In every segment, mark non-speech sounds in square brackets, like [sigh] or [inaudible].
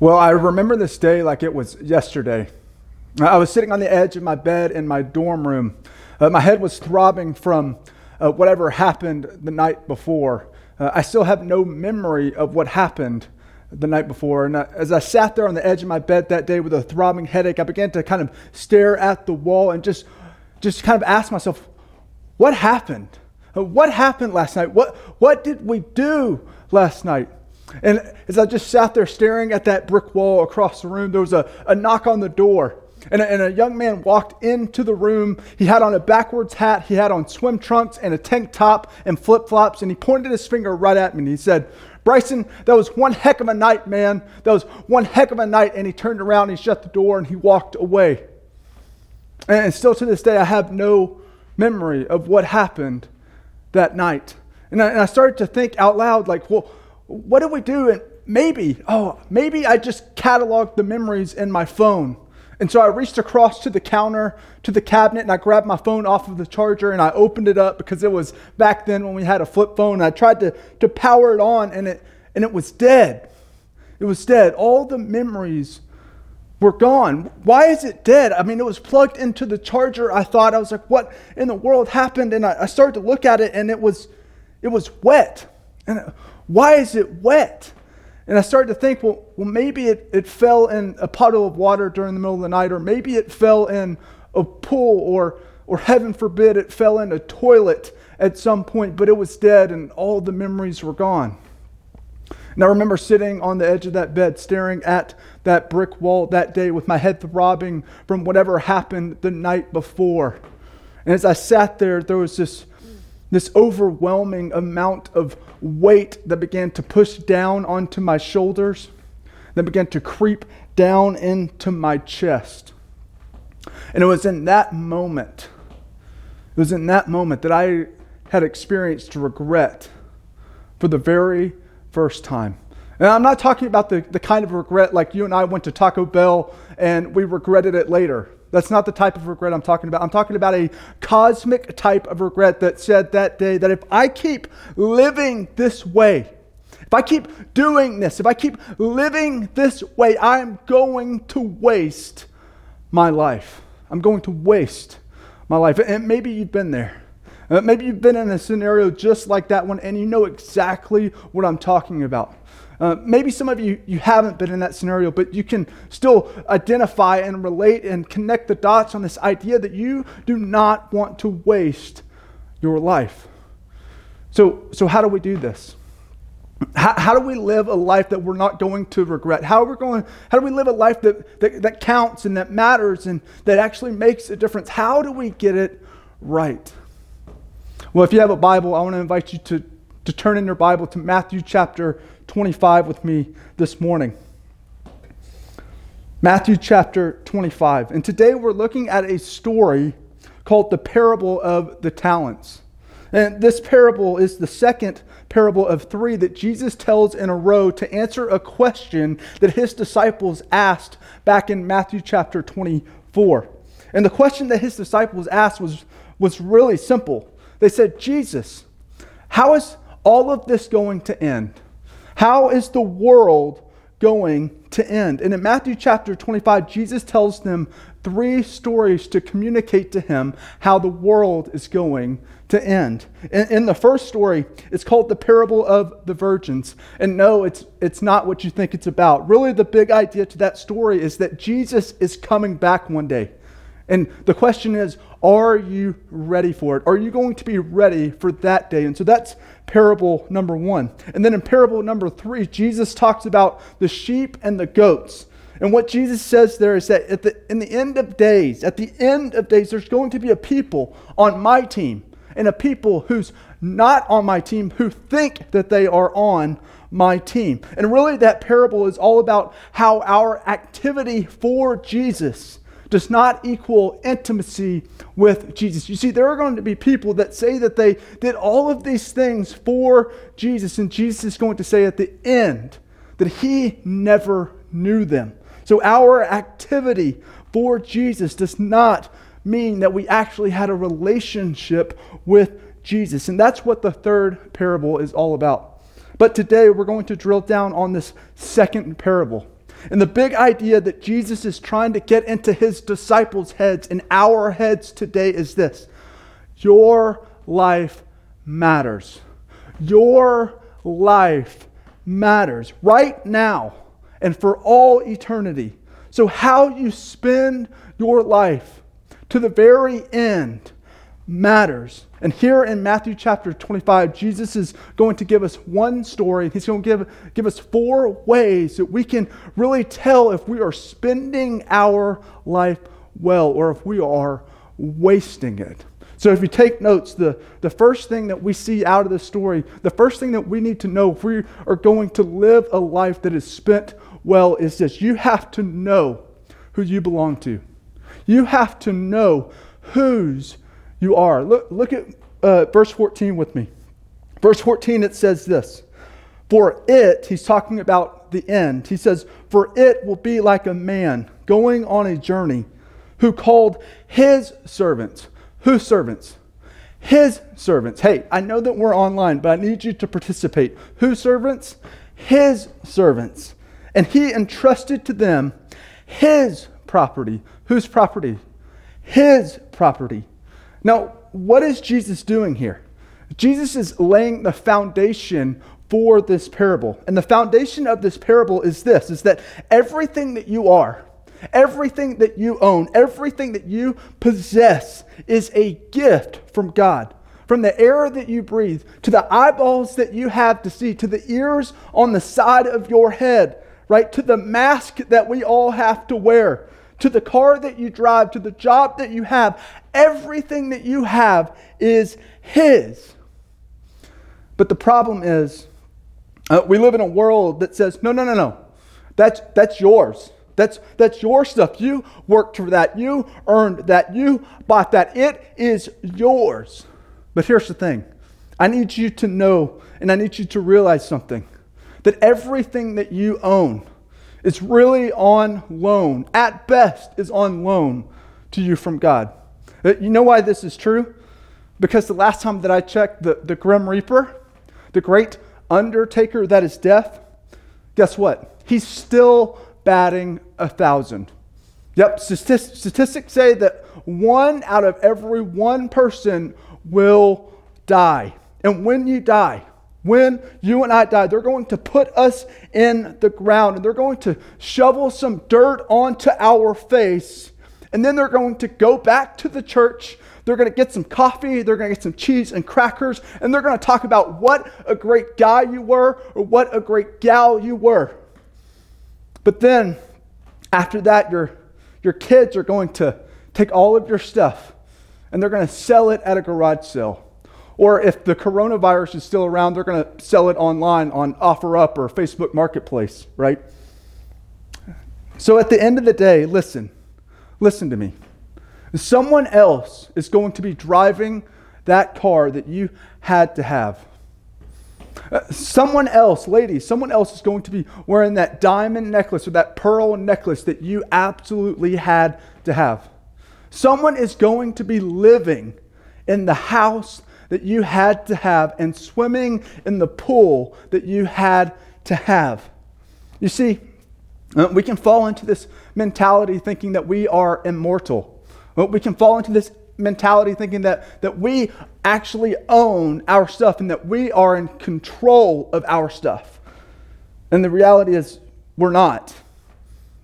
Well, I remember this day like it was yesterday. I was sitting on the edge of my bed in my dorm room. Uh, my head was throbbing from uh, whatever happened the night before. Uh, I still have no memory of what happened the night before. And uh, as I sat there on the edge of my bed that day with a throbbing headache, I began to kind of stare at the wall and just, just kind of ask myself, what happened? Uh, what happened last night? What, what did we do last night? And as I just sat there staring at that brick wall across the room, there was a, a knock on the door. And a, and a young man walked into the room. He had on a backwards hat, he had on swim trunks and a tank top and flip flops, and he pointed his finger right at me and he said, Bryson, that was one heck of a night, man. That was one heck of a night. And he turned around and he shut the door and he walked away. And still to this day, I have no memory of what happened that night. And I, and I started to think out loud, like, well, what do we do? And maybe, oh, maybe I just cataloged the memories in my phone. And so I reached across to the counter, to the cabinet, and I grabbed my phone off of the charger and I opened it up because it was back then when we had a flip phone. And I tried to, to power it on and it, and it was dead. It was dead. All the memories were gone. Why is it dead? I mean, it was plugged into the charger. I thought, I was like, what in the world happened? And I, I started to look at it and it was, it was wet. And why is it wet? And I started to think, well, well maybe it, it fell in a puddle of water during the middle of the night, or maybe it fell in a pool, or, or heaven forbid, it fell in a toilet at some point, but it was dead and all the memories were gone. And I remember sitting on the edge of that bed, staring at that brick wall that day with my head throbbing from whatever happened the night before. And as I sat there, there was this, this overwhelming amount of weight that began to push down onto my shoulders, that began to creep down into my chest. And it was in that moment, it was in that moment that I had experienced regret for the very first time. And I'm not talking about the, the kind of regret like you and I went to Taco Bell and we regretted it later. That's not the type of regret I'm talking about. I'm talking about a cosmic type of regret that said that day that if I keep living this way, if I keep doing this, if I keep living this way, I'm going to waste my life. I'm going to waste my life. And maybe you've been there. Uh, maybe you've been in a scenario just like that one and you know exactly what I'm talking about. Uh, maybe some of you, you haven't been in that scenario, but you can still identify and relate and connect the dots on this idea that you do not want to waste your life. So, so how do we do this? How, how do we live a life that we're not going to regret? How, are we going, how do we live a life that, that, that counts and that matters and that actually makes a difference? How do we get it right? Well, if you have a Bible, I want to invite you to, to turn in your Bible to Matthew chapter 25 with me this morning. Matthew chapter 25. And today we're looking at a story called the parable of the talents. And this parable is the second parable of three that Jesus tells in a row to answer a question that his disciples asked back in Matthew chapter 24. And the question that his disciples asked was, was really simple. They said, Jesus, how is all of this going to end? How is the world going to end? And in Matthew chapter 25, Jesus tells them three stories to communicate to him how the world is going to end. In, in, the first story, it's called the parable of the virgins. And no, it's, it's not what you think it's about. Really, the big idea to that story is that Jesus is coming back one day. And the question is, are you ready for it? Are you going to be ready for that day? And so that's parable number one. And then in parable number three, Jesus talks about the sheep and the goats. And what Jesus says there is that at the, in the end of days, at the end of days, there's going to be a people on my team and a people who's not on my team who think that they are on my team. And really, that parable is all about how our activity for Jesus does not equal intimacy with Jesus. You see, there are going to be people that say that they did all of these things for Jesus, and Jesus is going to say at the end that he never knew them. So our activity for Jesus does not mean that we actually had a relationship with Jesus. And that's what the third parable is all about. But today we're going to drill down on this second parable. And the big idea that Jesus is trying to get into his disciples' heads and our heads today is this Your life matters. Your life matters right now and for all eternity. So, how you spend your life to the very end matters. And here in Matthew chapter 25, Jesus is going to give us one story. He's going to give, give us four ways that we can really tell if we are spending our life well or if we are wasting it. So, if you take notes, the, the first thing that we see out of this story, the first thing that we need to know if we are going to live a life that is spent well is this you have to know who you belong to. You have to know whose you are. Look, look at uh, verse 14 with me. Verse 14, it says this For it, he's talking about the end. He says, For it will be like a man going on a journey who called his servants. Whose servants? His servants. Hey, I know that we're online, but I need you to participate. Whose servants? His servants. And he entrusted to them his property. Whose property? His property. Now, what is Jesus doing here? Jesus is laying the foundation for this parable. And the foundation of this parable is this is that everything that you are, everything that you own, everything that you possess is a gift from God. From the air that you breathe, to the eyeballs that you have to see, to the ears on the side of your head, right? To the mask that we all have to wear, to the car that you drive, to the job that you have. Everything that you have is His. But the problem is, uh, we live in a world that says, no, no, no, no. That's, that's yours. That's, that's your stuff. You worked for that. You earned that. You bought that. It is yours. But here's the thing I need you to know and I need you to realize something that everything that you own is really on loan, at best, is on loan to you from God. Uh, you know why this is true? Because the last time that I checked, the, the Grim Reaper, the great undertaker that is death, guess what? He's still batting a thousand. Yep, statistics say that one out of every one person will die. And when you die, when you and I die, they're going to put us in the ground and they're going to shovel some dirt onto our face. And then they're going to go back to the church. They're going to get some coffee, they're going to get some cheese and crackers, and they're going to talk about what a great guy you were or what a great gal you were. But then, after that, your, your kids are going to take all of your stuff and they're going to sell it at a garage sale. Or if the coronavirus is still around, they're going to sell it online on OfferUp or Facebook Marketplace, right? So at the end of the day, listen, listen to me. Someone else is going to be driving that car that you had to have. Uh, someone else, ladies, someone else is going to be wearing that diamond necklace or that pearl necklace that you absolutely had to have. Someone is going to be living in the house that you had to have and swimming in the pool that you had to have. You see, uh, we can fall into this mentality thinking that we are immortal. Uh, we can fall into this mentality thinking that, that we actually own our stuff and that we are in control of our stuff. And the reality is, we're not.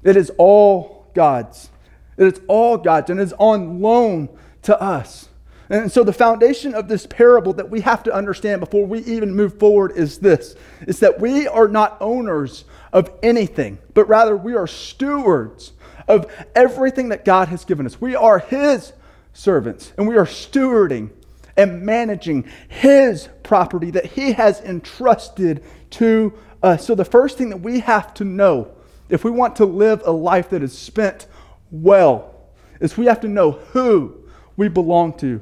It is all God's. It is all God's and it is on loan to us. And so the foundation of this parable that we have to understand before we even move forward is this is that we are not owners of anything, but rather we are stewards of everything that God has given us. We are his servants and we are stewarding and managing his property that he has entrusted to us. So the first thing that we have to know if we want to live a life that is spent well is we have to know who we belong to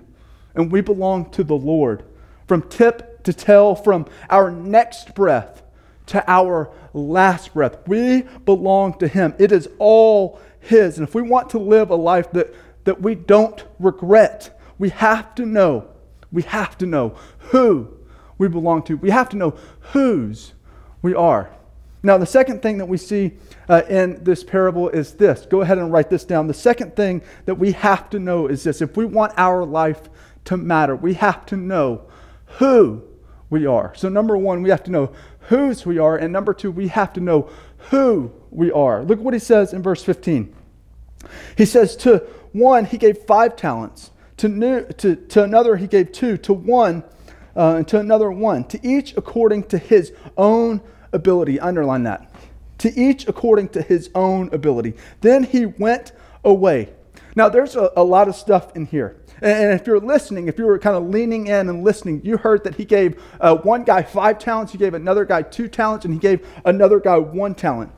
and we belong to the Lord. From tip to tail, from our next breath to our last breath, we belong to Him. It is all His. And if we want to live a life that, that we don't regret, we have to know, we have to know who we belong to. We have to know whose we are. Now, the second thing that we see uh, in this parable is this. Go ahead and write this down. The second thing that we have to know is this. If we want our life to matter, we have to know who we are. So, number one, we have to know whose we are. And number two, we have to know who we are. Look what he says in verse 15. He says, To one, he gave five talents. To, new, to, to another, he gave two. To one, uh, and to another, one. To each according to his own ability. Underline that. To each according to his own ability. Then he went away. Now, there's a, a lot of stuff in here. And if you're listening, if you were kind of leaning in and listening, you heard that he gave uh, one guy five talents, he gave another guy two talents, and he gave another guy one talent.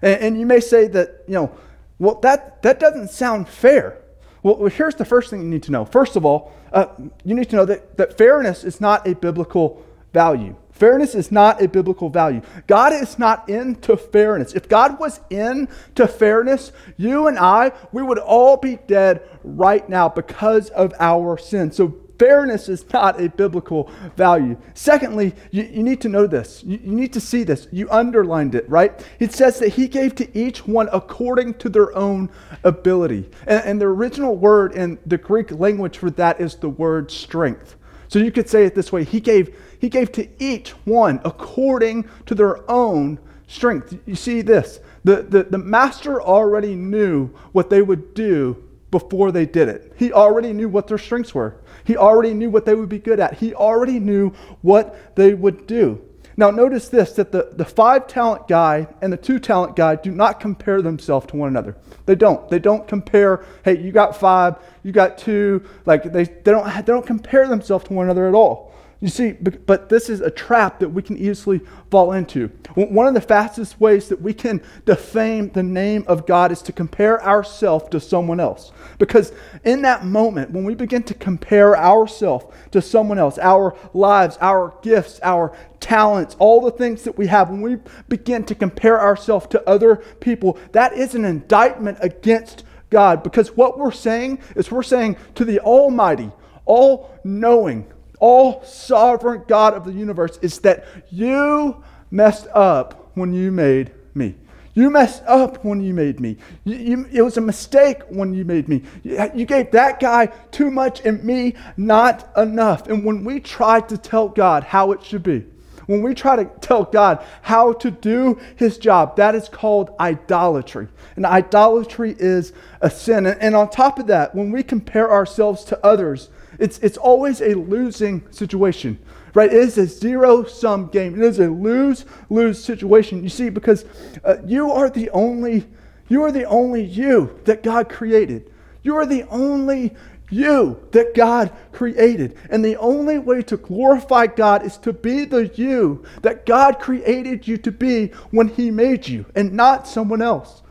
And, and you may say that, you know, well, that, that doesn't sound fair. Well, here's the first thing you need to know. First of all, uh, you need to know that, that fairness is not a biblical value. Fairness is not a biblical value. God is not into fairness. If God was into fairness, you and I, we would all be dead right now because of our sin. So fairness is not a biblical value. Secondly, you, you need to know this. You, you, need to see this. You underlined it, right? It says that he gave to each one according to their own ability. And, and the original word in the Greek language for that is the word strength. So you could say it this way He gave, he gave to each one according to their own strength. You see this. The, the, the master already knew what they would do before they did it. He already knew what their strengths were. He already knew what they would be good at. He already knew what they would do. Now, notice this that the, the five talent guy and the two talent guy do not compare themselves to one another. They don't. They don't compare, hey, you got five, you got two. Like, they, they, don't, they don't compare themselves to one another at all. You see, but this is a trap that we can easily fall into. One of the fastest ways that we can defame the name of God is to compare ourselves to someone else. Because in that moment, when we begin to compare ourselves to someone else, our lives, our gifts, our talents, all the things that we have, when we begin to compare ourselves to other people, that is an indictment against God. Because what we're saying is we're saying to the Almighty, all knowing, all sovereign God of the universe is that you messed up when you made me. You messed up when you made me. You, you, it was a mistake when you made me. You, you gave that guy too much and me not enough. And when we try to tell God how it should be, when we try to tell God how to do his job, that is called idolatry. And idolatry is a sin. And, and on top of that, when we compare ourselves to others, it's, it's always a losing situation, right? It is a zero sum game. It is a lose lose situation. You see, because uh, you are the only you are the only you that God created. You are the only you that God created. And the only way to glorify God is to be the you that God created you to be when He made you and not someone else.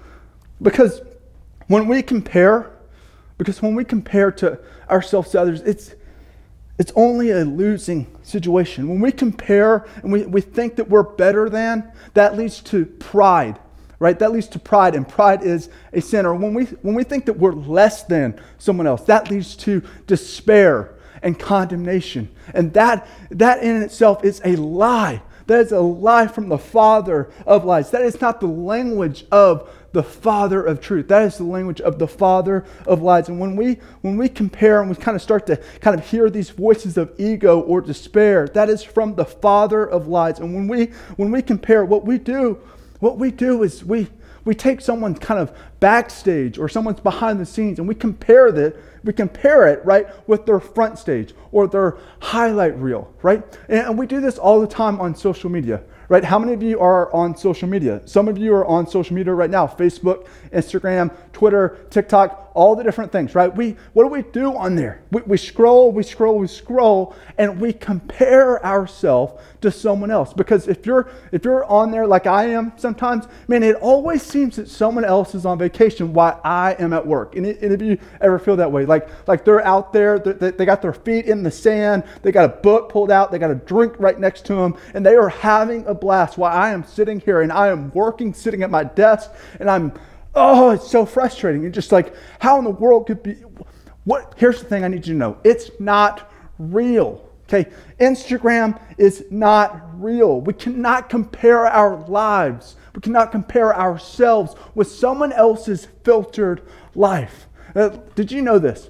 Because when we compare, because when we compare to ourselves to others, it's, it's only a losing situation. When we compare and we, we think that we're better than, that leads to pride, right? That leads to pride, and pride is a sin. Or when we, when we think that we're less than someone else, that leads to despair and condemnation. And that, that in itself is a lie. That is a lie from the father of lies. That is not the language of the father of truth. That is the language of the father of lies. And when we when we compare and we kind of start to kind of hear these voices of ego or despair, that is from the father of lies. And when we when we compare what we do, what we do is we we take someone's kind of backstage or someone's behind the scenes and we compare that we compare it right with their front stage or their highlight reel right and we do this all the time on social media right? How many of you are on social media? Some of you are on social media right now Facebook, Instagram, Twitter, TikTok, all the different things, right? We, what do we do on there? We, we scroll, we scroll, we scroll, and we compare ourselves to someone else. Because if you're, if you're on there like I am sometimes, man, it always seems that someone else is on vacation while I am at work. Any, any of you ever feel that way? Like, like they're out there, they, they got their feet in the sand, they got a book pulled out, they got a drink right next to them, and they are having a blast while I am sitting here and I am working, sitting at my desk, and I'm, oh, it's so frustrating. And just like, how in the world could be, what, here's the thing I need you to know it's not real. Okay, Instagram is not real. We cannot compare our lives. We cannot compare ourselves with someone else's filtered life. Uh, did you know this?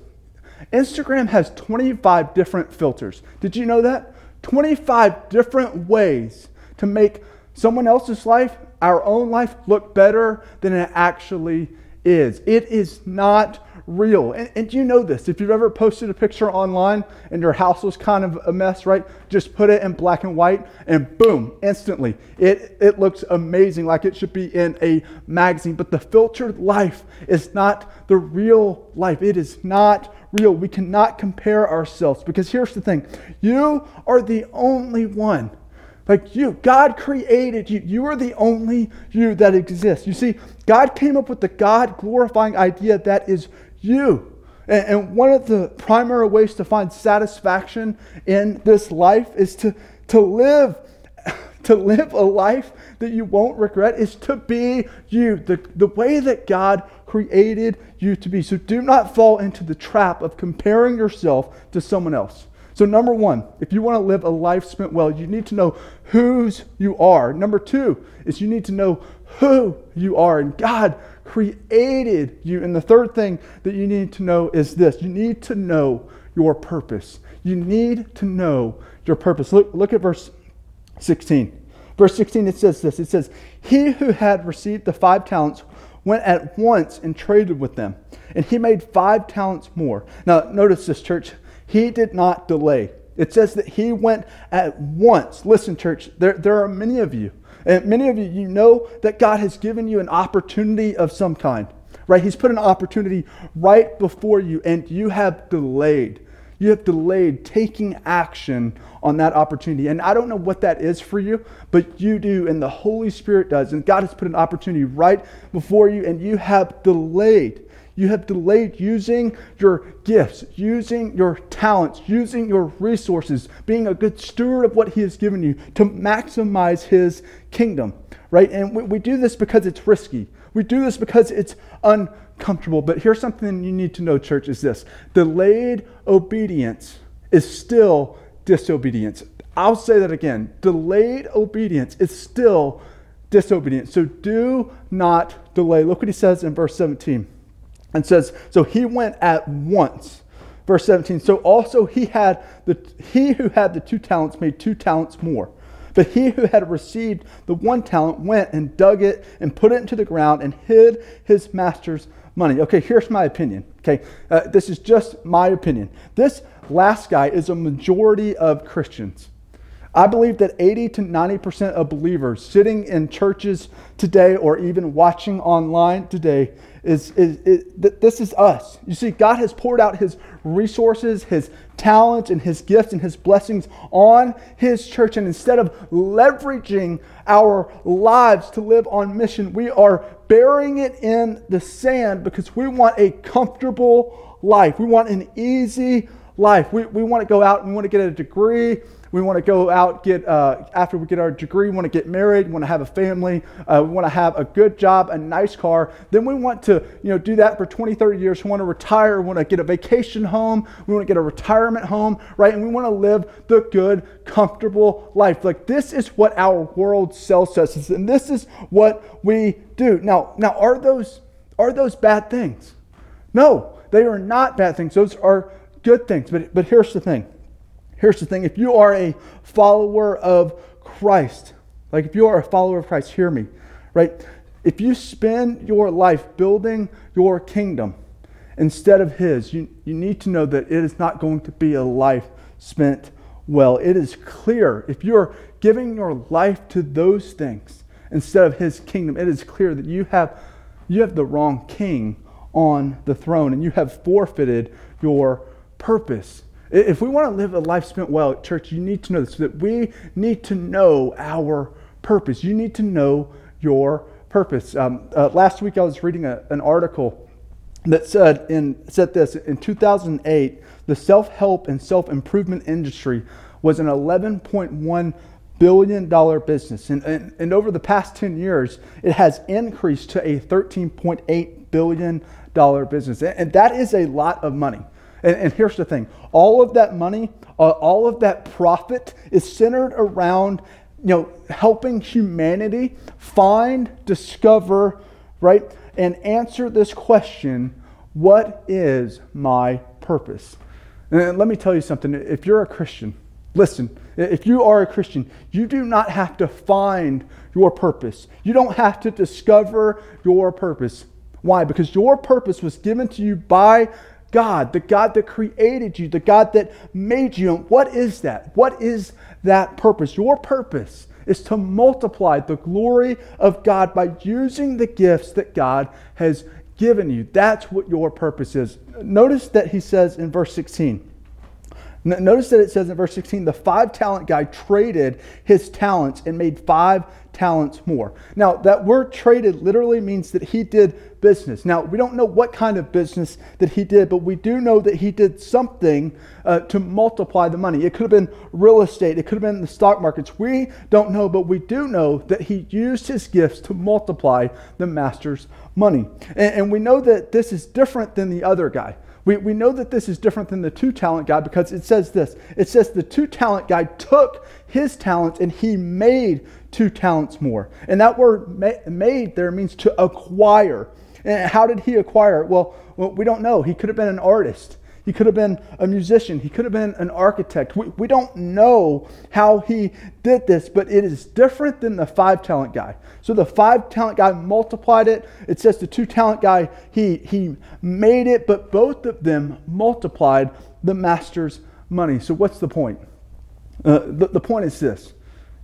Instagram has 25 different filters. Did you know that? 25 different ways to make someone else's life, our own life, look better than it actually is. It is not real. And, and you know this. If you've ever posted a picture online and your house was kind of a mess, right? Just put it in black and white and boom, instantly. It, it looks amazing, like it should be in a magazine. But the filtered life is not the real life. It is not real. We cannot compare ourselves because here's the thing you are the only one like you, God created you. You are the only you that exists. You see, God came up with the God glorifying idea that is you. And, and one of the primary ways to find satisfaction in this life is to, to live [laughs] to live a life that you won't regret is to be you, the, the way that God created you to be. So do not fall into the trap of comparing yourself to someone else. So, number one, if you want to live a life spent well, you need to know whose you are. Number two is you need to know who you are. And God created you. And the third thing that you need to know is this you need to know your purpose. You need to know your purpose. Look, look at verse 16. Verse 16, it says this It says, He who had received the five talents went at once and traded with them, and he made five talents more. Now, notice this, church. He did not delay. It says that he went at once. Listen, church, there, there are many of you, and many of you, you know that God has given you an opportunity of some kind, right? He's put an opportunity right before you, and you have delayed. You have delayed taking action on that opportunity. And I don't know what that is for you, but you do, and the Holy Spirit does. And God has put an opportunity right before you, and you have delayed. You have delayed using your gifts, using your talents, using your resources, being a good steward of what He has given you to maximize His kingdom, right? And we, we do this because it's risky. We do this because it's uncomfortable. But here's something you need to know, church, is this delayed obedience is still disobedience. I'll say that again. Delayed obedience is still disobedience. So do not delay. Look what he says in verse 17 and says, So he went at once. Verse 17, so also he had the he who had the two talents made two talents more. But he who had received the one talent went and dug it and put it into the ground and hid his master's money. Okay, here's my opinion. Okay, uh, this is just my opinion. This last guy is a majority of Christians. I believe that 80 to 90% of believers sitting in churches today or even watching online today is, is, is, this is us. You see, God has poured out his resources, his talents, and his gifts and his blessings on his church. And instead of leveraging our lives to live on mission, we are burying it in the sand because we want a comfortable life. We want an easy life. We, we want to go out and we want to get a degree we want to go out, get uh, after we get our degree, we want to get married, we want to have a family, uh, we want to have a good job, a nice car. Then we want to you know, do that for 20, 30 years. We want to retire, we want to get a vacation home, we want to get a retirement home, right? And we want to live the good, comfortable life. Like this is what our world sells us, and this is what we do. Now, now are those are those bad things? No, they are not bad things. Those are good things. But but here's the thing. Here's the thing if you are a follower of Christ, like if you are a follower of Christ, hear me, right? If you spend your life building your kingdom instead of His, you, you need to know that it is not going to be a life spent well. It is clear if you're giving your life to those things instead of His kingdom, it is clear that you have, you have the wrong king on the throne and you have forfeited your purpose. If we want to live a life spent well at church, you need to know this that we need to know our purpose. You need to know your purpose. Um, uh, last week I was reading a, an article that said in said this in 2008 the self-help and self-improvement industry was an 11.1 billion dollar business and, and, and over the past 10 years it has increased to a 13.8 billion dollar business and that is a lot of money And, and here's the thing all of that money, uh, all of that profit is centered around you know, helping humanity find, discover, right, and answer this question what is my purpose? And let me tell you something. If you're a Christian, listen, if you are a Christian, you do not have to find your purpose. You don't have to discover your purpose. Why? Because your purpose was given to you by God, the God that created you, the God that made you. What is that? What is that purpose? Your purpose is to multiply the glory of God by using the gifts that God has given you. That's what your purpose is. Notice that he says in verse 16, Notice that it says in verse 16, the five talent guy traded his talents and made five talents more. Now, that word traded literally means that he did business. Now, we don't know what kind of business that he did, but we do know that he did something uh, to multiply the money. It could have been real estate, it could have been the stock markets. We don't know, but we do know that he used his gifts to multiply the master's money. And, and we know that this is different than the other guy. We, we know that this is different than the two talent guy because it says this it says the two talent guy took his talents and he made two talents more. And that word made there means to acquire. And how did he acquire it? Well, well, we don't know. He could have been an artist. He could have been a musician. He could have been an architect. We, we don't know how he did this, but it is different than the five talent guy. So the five talent guy multiplied it. It says the two talent guy, he, he made it, but both of them multiplied the master's money. So what's the point? Uh, the, the point is this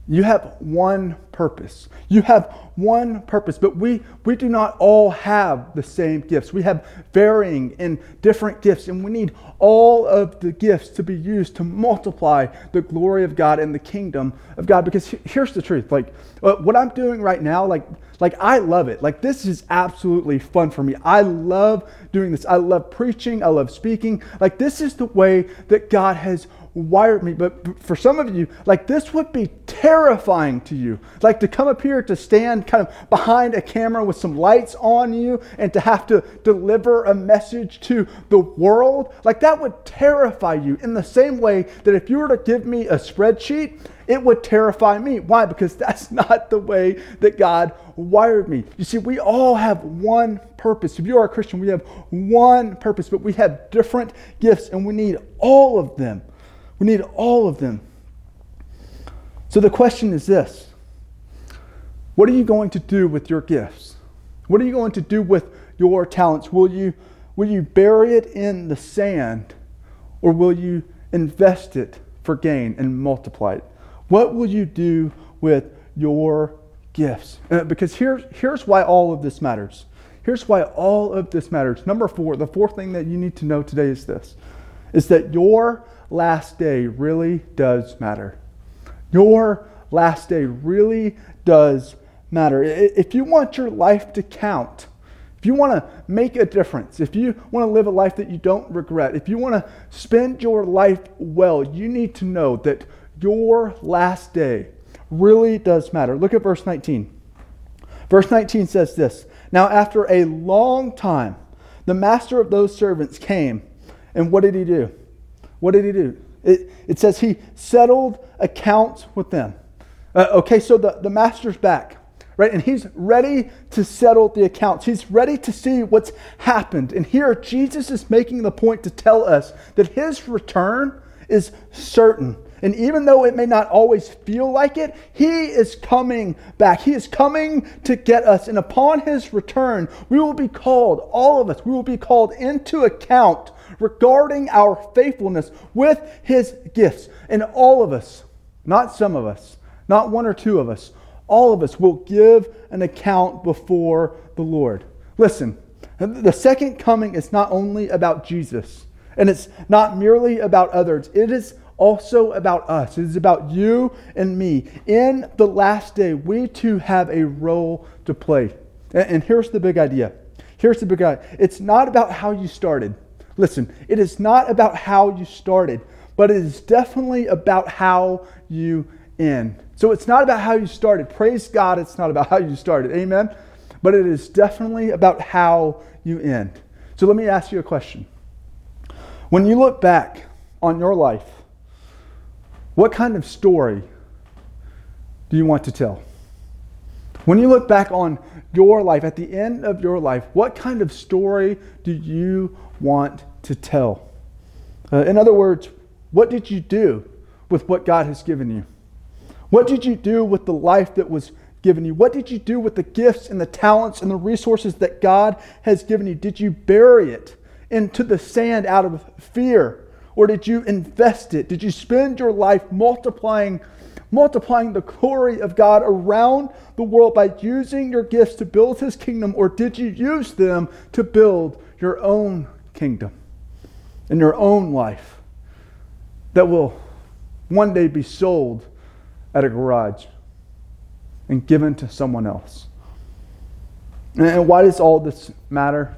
you have one purpose. You have one purpose, but we, we do not all have the same gifts. We have varying and different gifts, and we need all of the gifts to be used to multiply the glory of God and the kingdom of God. Because here's the truth like, uh, what I'm doing right now, like, like I love it. Like, this is absolutely fun for me. I love doing this. I love preaching. I love speaking. Like, this is the way that God has wired me. But for some of you, like this would be terrifying to you. Like to come up here to stand kind of behind a camera with some lights on you and to have to deliver a message to the world. Like that would terrify you in the same way that if you were to give me a spreadsheet, it would terrify me. Why? Because [laughs] that's not the way that God wired me. You see, we all have one purpose. If you are a Christian, we have one purpose, but we have different gifts and we need all of them we need all of them. So the question is this What are you going to do with your gifts? What are you going to do with your talents? Will you, will you bury it in the sand or will you invest it for gain and multiply it? What will you do with your gifts? Uh, because here, here's why all of this matters. Here's why all of this matters. Number four, the fourth thing that you need to know today is this is that your last day really does matter. Your last day really does matter. If you want your life to count, if you want to make a difference, if you want to live a life that you don't regret, if you want to spend your life well, you need to know that your last day really does matter. Look at verse 19. Verse 19 says this Now, after a long time, the master of those servants came, and what did he do? What did he do? It, it says he settled accounts with them. Uh, okay, so the, the master's back, right? And he's ready to settle the accounts. He's ready to see what's happened. And here, Jesus is making the point to tell us that his return is certain. And even though it may not always feel like it, he is coming back. He is coming to get us. And upon his return, we will be called, all of us, we will be called into account regarding our faithfulness with his gifts. And all of us, not some of us, not one or two of us, all of us will give an account before the Lord. Listen, the second coming is not only about Jesus, and it's not merely about others. It is also about us. It is about you and me. In the last day, we too have a role to play. And here's the big idea. Here's the big idea. It's not about how you started. Listen, it is not about how you started, but it is definitely about how you end. So it's not about how you started. Praise God, it's not about [laughs] how you started. Amen? But it is definitely about how you end. So let me ask you a question. When you look back on your life, what kind of story do you want to tell? When you look back on your life, at the end of your life, what kind of story do you want to tell? Uh, in other words, what did you do with what God has given you? What did you do with the life that was given you? What did you do with the gifts and the talents and the resources that God has given you? Did you bury it into the sand out of fear? Or did you invest it? Did you spend your life multiplying multiplying the glory of God around the world by using your gifts to build his kingdom, or did you use them to build your own kingdom in your own life that will one day be sold at a garage and given to someone else? And why does all this matter?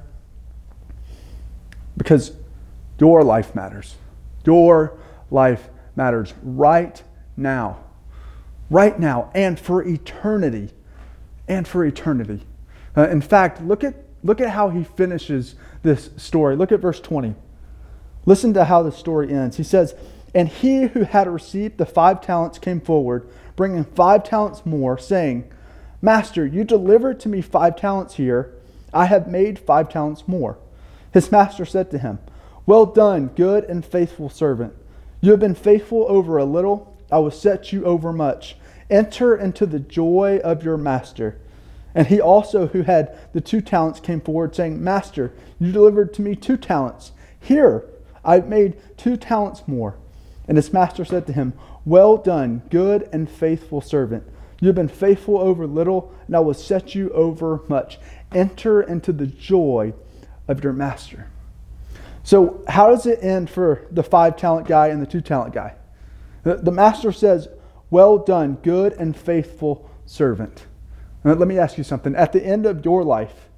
Because your life matters. Your life matters right now right now and for eternity. And for eternity. Uh, in fact, look at, look at how he finishes this story. Look at verse 20. Listen to how the story ends. He says, And he who had received the five talents came forward, bringing five talents more, saying, Master, you delivered to me five talents here. I have made five talents more. His master said to him, Well done, good and faithful servant. You have been faithful over a little I will set you over much. Enter into the joy of your master. And he also, who had the two talents, came forward, saying, Master, you delivered to me two talents. Here, I've made two talents more. And his master said to him, Well done, good and faithful servant. You have been faithful over little, and I will set you over much. Enter into the joy of your master. So, how does it end for the five talent guy and the two talent guy? The, the master says, Well done, good and faithful servant. Now, let me ask you something. At the end of your life,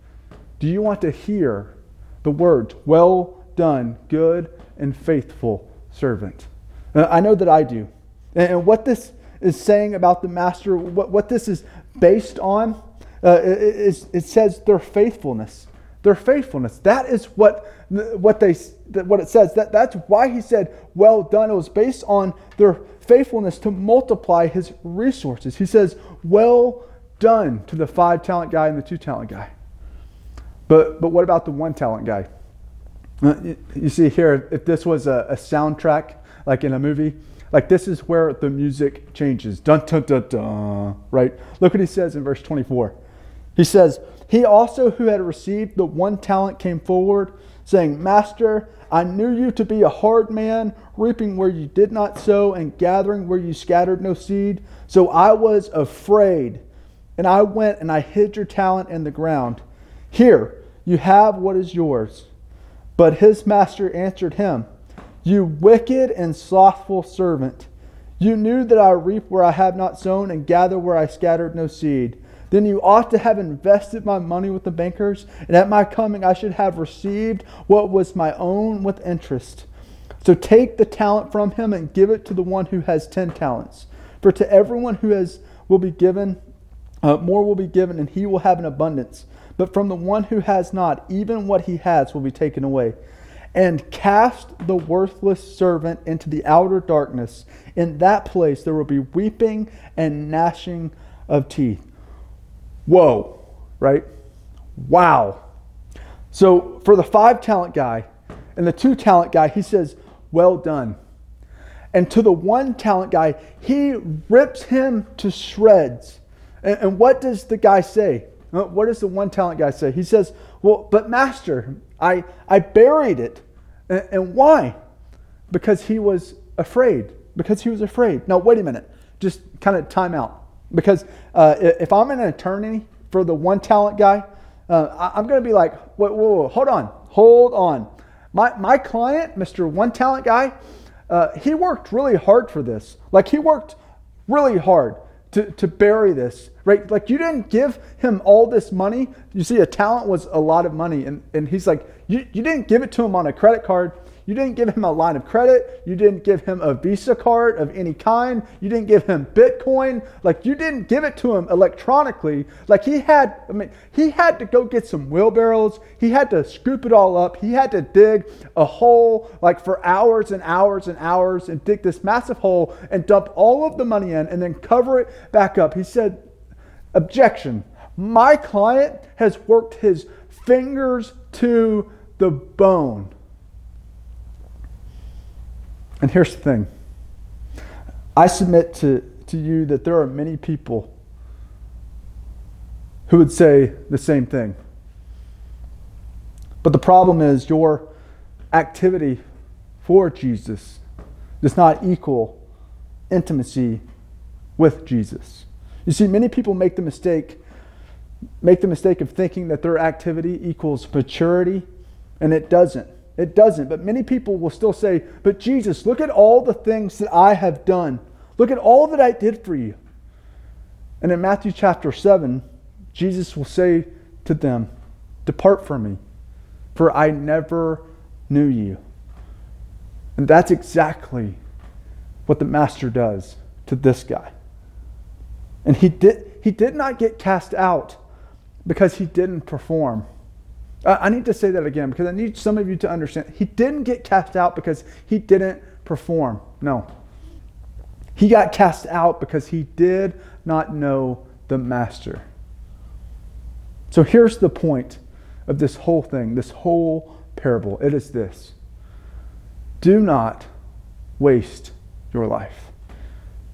do you want to hear the words, Well done, good and faithful servant? Uh, I know that I do. And what this is saying about the master, what, what this is based on, uh, is, it says their faithfulness. Their faithfulness. That is what what they what it says. That that's why he said, "Well done." It was based on their faithfulness to multiply his resources. He says, "Well done" to the five talent guy and the two talent guy. But but what about the one talent guy? Uh, you see here, if this was a, a soundtrack like in a movie, like this is where the music changes. Dun dun dun dun. Right? Look what he says in verse 24. He says, He also who had received the one talent came forward saying, Master, I knew you to be a hard man, reaping where you did not sow and gathering where you scattered no seed. So I was afraid, and I went and I hid your talent in the ground. Here, you have what is yours. But his master answered him, You wicked and slothful servant. You knew that I reap where I have not sown and gather where I scattered no seed. Then you ought to have invested my money with the bankers, and at my coming I should have received what was my own with interest. So take the talent from him and give it to the one who has ten talents. For to everyone who has will be given, uh, more will be given, and he will have an abundance. But from the one who has not, even what he has will be taken away. And cast the worthless servant into the outer darkness. In that place there will be weeping and gnashing of teeth. Whoa, right? Wow. So for the five talent guy and the two talent guy, he says, Well done. And to the one talent guy, he rips him to shreds. And, and what does the guy say? Uh, what does the one talent guy say? He says, Well, but master, I, I buried it. And, and why? Because he was afraid. Because he was afraid. Now, wait a minute. Just kind of time out. Because uh, if I'm an attorney for the one talent guy, uh, I'm going to be like, whoa, whoa, whoa, hold on, hold on. My, my client, Mr. One Talent Guy, uh, he worked really hard for this. Like, he worked really hard to, to bury this, right? Like, you didn't give him all this money. You see, a talent was a lot of money. And, and he's like, you, you didn't give it to him on a credit card. You didn't give him a line of credit. You didn't give him a Visa card of any kind. You didn't give him Bitcoin. Like you didn't give it to him electronically. Like he had, I mean, he had to go get some wheelbarrows. He had to scoop it all up. He had to dig a hole like for hours and hours and hours and dig this massive hole and dump all of the money in and then cover it back up. He said, Objection. My client has worked his fingers to the bone. And here's the thing I submit to, to you that there are many people who would say the same thing. But the problem is your activity for Jesus does not equal intimacy with Jesus. You see, many people make the mistake make the mistake of thinking that their activity equals maturity, and it doesn't. It doesn't. But many people will still say, But Jesus, look at all the things that I have done. Look at all that I did for you. And in Matthew chapter 7, Jesus will say to them, Depart from me, for I never knew you. And that's exactly what the master does to this guy. And he did, he did not get cast out because he didn't perform. I need to say that again because I need some of you to understand. He didn't get cast out because he didn't perform. No. He got cast out because he did not know the master. So here's the point of this whole thing, this whole parable. It is this do not waste your life.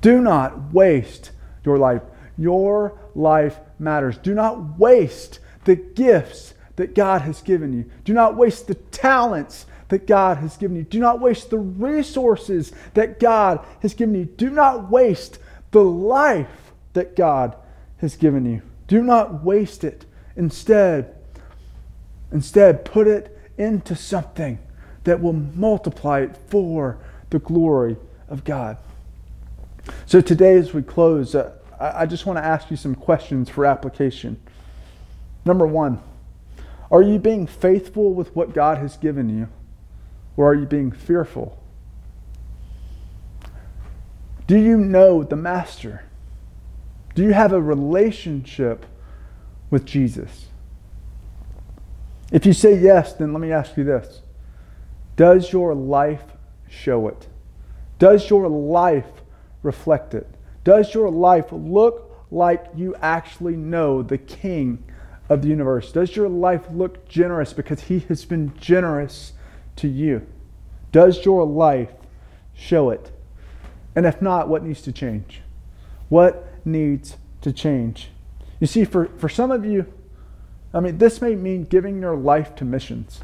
Do not waste your life. Your life matters. Do not waste the gifts that God has given you. Do not waste the talents that God has given you. Do not waste the resources that God has given you. Do not waste the life that God has given you. Do not waste it. Instead, instead put it into something that will multiply it for the glory of God. So today as we close, uh, I just want to ask you some questions for application. Number one, are you being faithful with what God has given you, or are you being fearful? Do you know the Master? Do you have a relationship with Jesus? If you say yes, then let me ask you this Does your life show it? Does your life reflect it? Does your life look like you actually know the King of the universe? Does your life look generous because He has been generous to you? Does your life show it? And if not, what needs to change? What needs to change? You see, for, for some of you, I mean, this may mean giving your life to missions.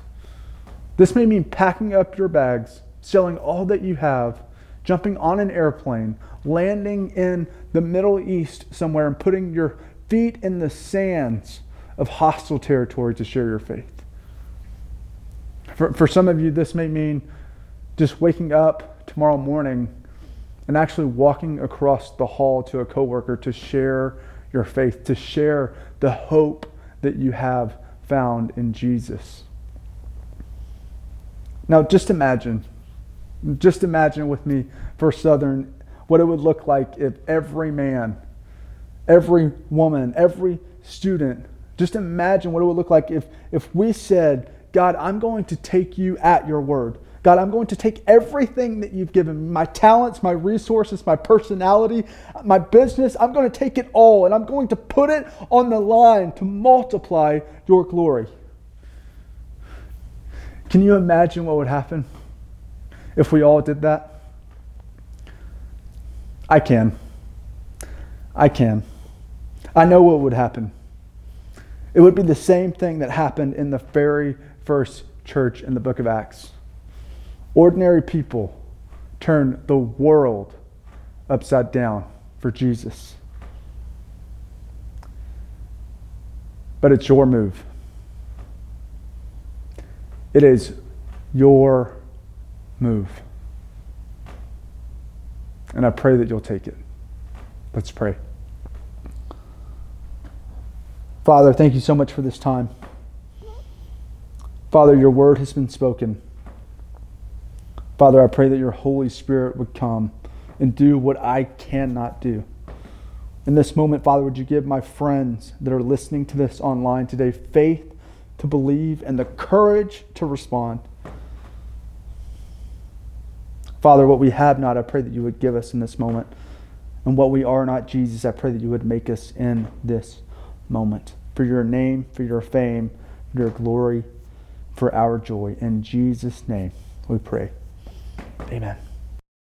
This may mean packing up your bags, selling all that you have, jumping on an airplane, landing in the Middle East somewhere and putting your feet in the sands of hostile territory to share your faith. For, for some of you, this may mean just waking up tomorrow morning and actually walking across the hall to a coworker to share your faith, to share the hope that you have found in Jesus. Now, just imagine, just imagine with me for Southern what it would look like if every man, every woman, every student, just imagine what it would look like if, if we said, God, I'm going to take you at your word. God, I'm going to take everything that you've given me my talents, my resources, my personality, my business. I'm going to take it all and I'm going to put it on the line to multiply your glory. Can you imagine what would happen if we all did that? I can. I can. I know what would happen. It would be the same thing that happened in the very first church in the book of Acts. Ordinary people turn the world upside down for Jesus. But it's your move. It is your move. And I pray that you'll take it. Let's pray. Father, thank you so much for this time. Father, your word has been spoken. Father, I pray that your Holy Spirit would come and do what I cannot do. In this moment, Father, would you give my friends that are listening to this online today faith to believe and the courage to respond? Father, what we have not, I pray that you would give us in this moment. And what we are not, Jesus, I pray that you would make us in this moment. For your name, for your fame, for your glory, for our joy. In Jesus' name we pray. Amen.